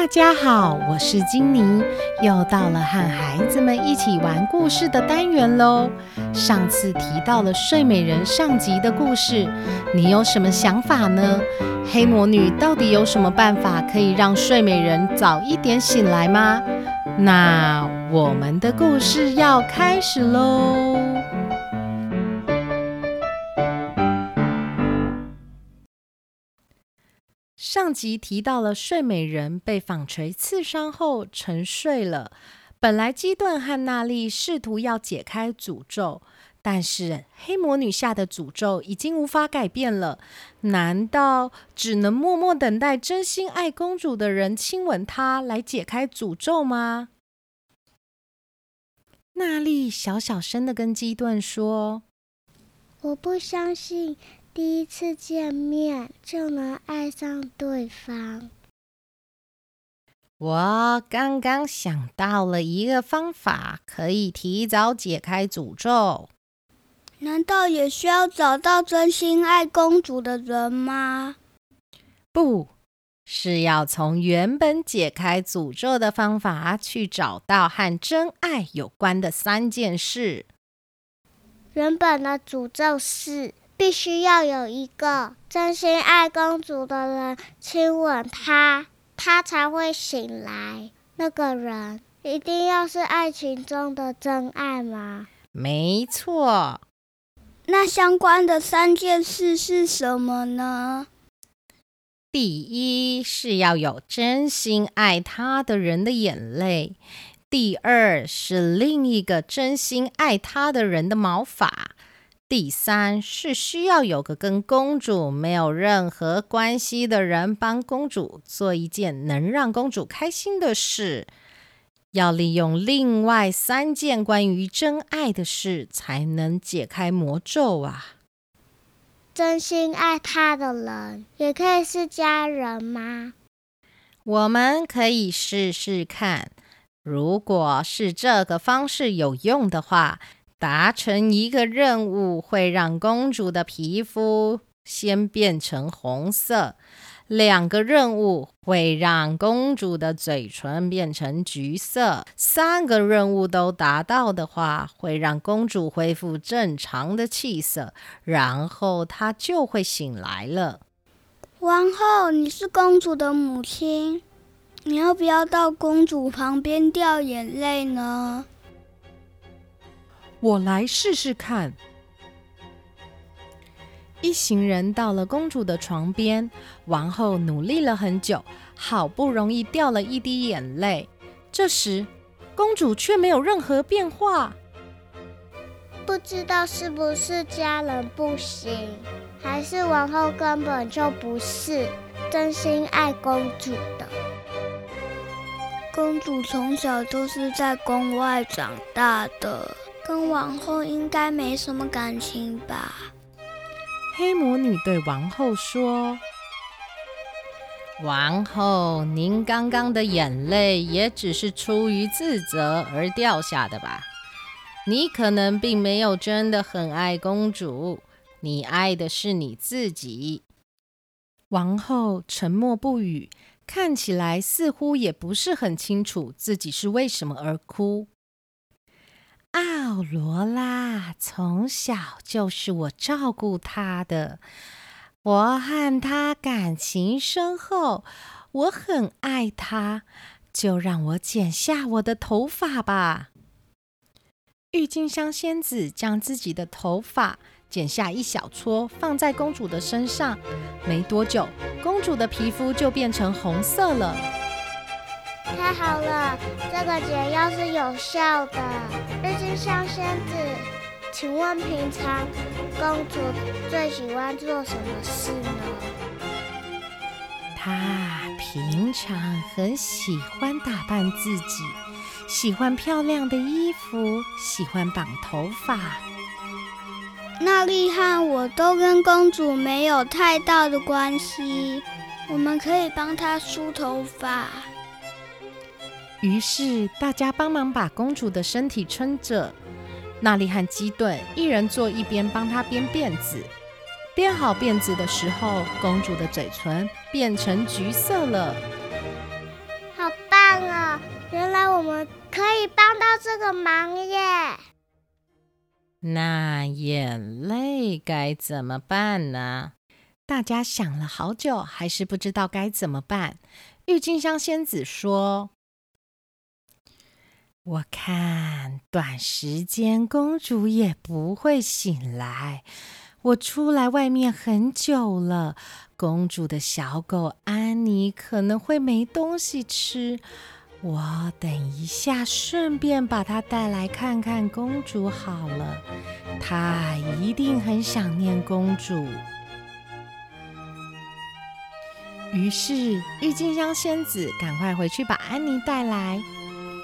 大家好，我是金妮，又到了和孩子们一起玩故事的单元喽。上次提到了睡美人上集的故事，你有什么想法呢？黑魔女到底有什么办法可以让睡美人早一点醒来吗？那我们的故事要开始喽。上集提到了睡美人被纺锤刺伤后沉睡了。本来基顿和娜丽试图要解开诅咒，但是黑魔女下的诅咒已经无法改变了。难道只能默默等待真心爱公主的人亲吻她来解开诅咒吗？娜丽小小声的跟基顿说：“我不相信。”第一次见面就能爱上对方。我刚刚想到了一个方法，可以提早解开诅咒。难道也需要找到真心爱公主的人吗？不是要从原本解开诅咒的方法去找到和真爱有关的三件事。原本的诅咒是。必须要有一个真心爱公主的人亲吻她，她才会醒来。那个人一定要是爱情中的真爱吗？没错。那相关的三件事是什么呢？第一是要有真心爱他的人的眼泪；第二是另一个真心爱他的人的毛发。第三是需要有个跟公主没有任何关系的人帮公主做一件能让公主开心的事，要利用另外三件关于真爱的事才能解开魔咒啊！真心爱他的人也可以是家人吗？我们可以试试看，如果是这个方式有用的话。达成一个任务会让公主的皮肤先变成红色，两个任务会让公主的嘴唇变成橘色，三个任务都达到的话，会让公主恢复正常的气色，然后她就会醒来了。王后，你是公主的母亲，你要不要到公主旁边掉眼泪呢？我来试试看。一行人到了公主的床边，王后努力了很久，好不容易掉了一滴眼泪。这时，公主却没有任何变化。不知道是不是家人不行，还是王后根本就不是真心爱公主的。公主从小就是在宫外长大的。跟王后应该没什么感情吧？黑魔女对王后说：“王后，您刚刚的眼泪也只是出于自责而掉下的吧？你可能并没有真的很爱公主，你爱的是你自己。”王后沉默不语，看起来似乎也不是很清楚自己是为什么而哭。奥罗拉从小就是我照顾她的，我和她感情深厚，我很爱她，就让我剪下我的头发吧。郁金香仙子将自己的头发剪下一小撮，放在公主的身上，没多久，公主的皮肤就变成红色了。太好了，这个解药是有效的。郁金香仙子，请问平常公主最喜欢做什么事呢？她平常很喜欢打扮自己，喜欢漂亮的衣服，喜欢绑头发。那丽和我都跟公主没有太大的关系，我们可以帮她梳头发。于是大家帮忙把公主的身体撑着。娜丽和基顿一人坐一边，帮她编辫子。编好辫子的时候，公主的嘴唇变成橘色了。好棒啊！原来我们可以帮到这个忙耶。那眼泪该怎么办呢？大家想了好久，还是不知道该怎么办。郁金香仙子说：“我看短时间公主也不会醒来。我出来外面很久了，公主的小狗安妮可能会没东西吃。”我等一下，顺便把它带来看看公主好了。她一定很想念公主。于是，郁金香仙子赶快回去把安妮带来。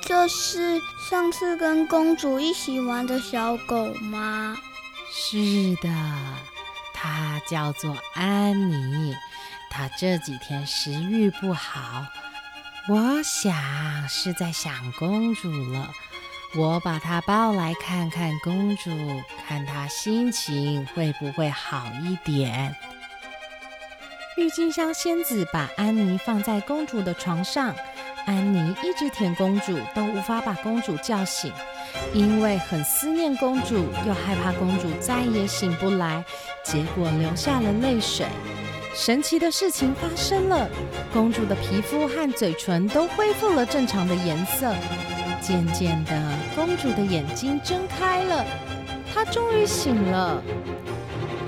这是上次跟公主一起玩的小狗吗？是的，它叫做安妮。它这几天食欲不好。我想是在想公主了，我把它抱来看看公主，看她心情会不会好一点。郁金香仙子把安妮放在公主的床上，安妮一直舔公主，都无法把公主叫醒，因为很思念公主，又害怕公主再也醒不来，结果流下了泪水。神奇的事情发生了，公主的皮肤和嘴唇都恢复了正常的颜色。渐渐的，公主的眼睛睁开了，她终于醒了。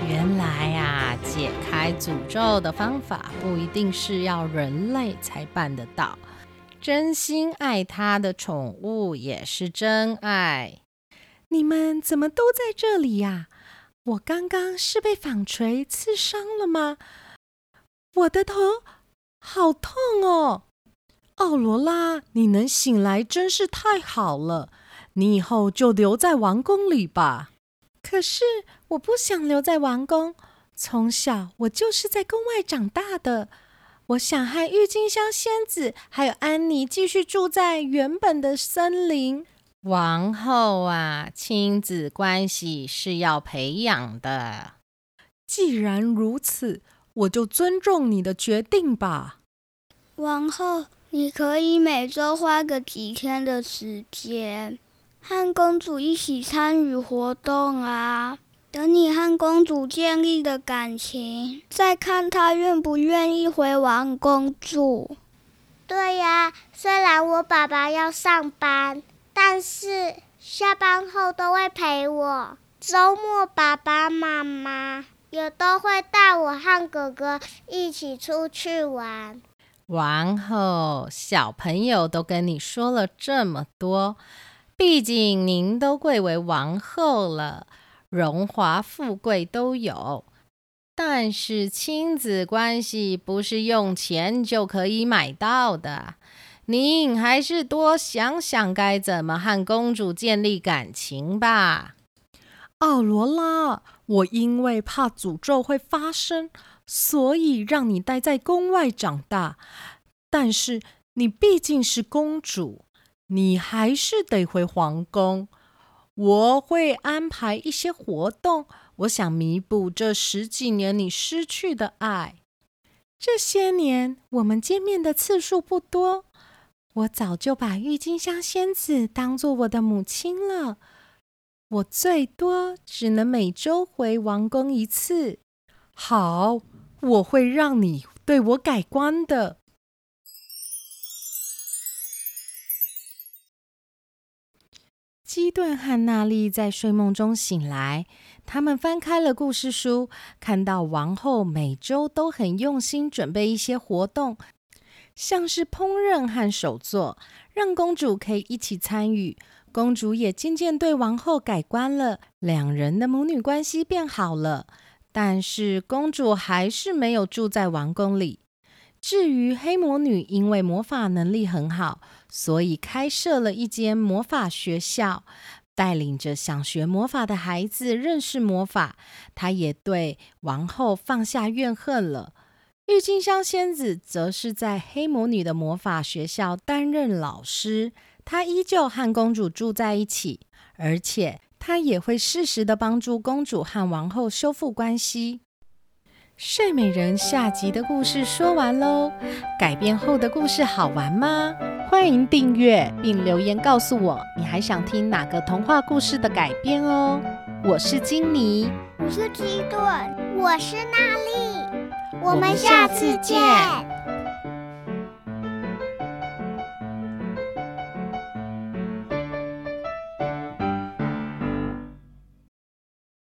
原来啊，解开诅咒的方法不一定是要人类才办得到，真心爱他的宠物也是真爱。你们怎么都在这里呀？我刚刚是被纺锤刺伤了吗？我的头好痛哦，奥罗拉，你能醒来真是太好了。你以后就留在王宫里吧。可是我不想留在王宫，从小我就是在宫外长大的。我想和郁金香仙子还有安妮继续住在原本的森林。王后啊，亲子关系是要培养的。既然如此。我就尊重你的决定吧，王后。你可以每周花个几天的时间，和公主一起参与活动啊。等你和公主建立了感情，再看她愿不愿意回王宫住。对呀，虽然我爸爸要上班，但是下班后都会陪我。周末，爸爸妈妈。也都会带我和哥哥一起出去玩。王后，小朋友都跟你说了这么多，毕竟您都贵为王后了，荣华富贵都有。但是亲子关系不是用钱就可以买到的，您还是多想想该怎么和公主建立感情吧。奥罗拉。我因为怕诅咒会发生，所以让你待在宫外长大。但是你毕竟是公主，你还是得回皇宫。我会安排一些活动，我想弥补这十几年你失去的爱。这些年我们见面的次数不多，我早就把郁金香仙子当做我的母亲了。我最多只能每周回王宫一次。好，我会让你对我改观的。基顿和娜丽在睡梦中醒来，他们翻开了故事书，看到王后每周都很用心准备一些活动，像是烹饪和手作，让公主可以一起参与。公主也渐渐对王后改观了，两人的母女关系变好了。但是公主还是没有住在王宫里。至于黑魔女，因为魔法能力很好，所以开设了一间魔法学校，带领着想学魔法的孩子认识魔法。她也对王后放下怨恨了。郁金香仙子则是在黑魔女的魔法学校担任老师。她依旧和公主住在一起，而且她也会适时的帮助公主和王后修复关系。睡美人下集的故事说完喽，改编后的故事好玩吗？欢迎订阅并留言告诉我，你还想听哪个童话故事的改编哦。我是金妮，我是基顿，我是娜丽，我们下次见。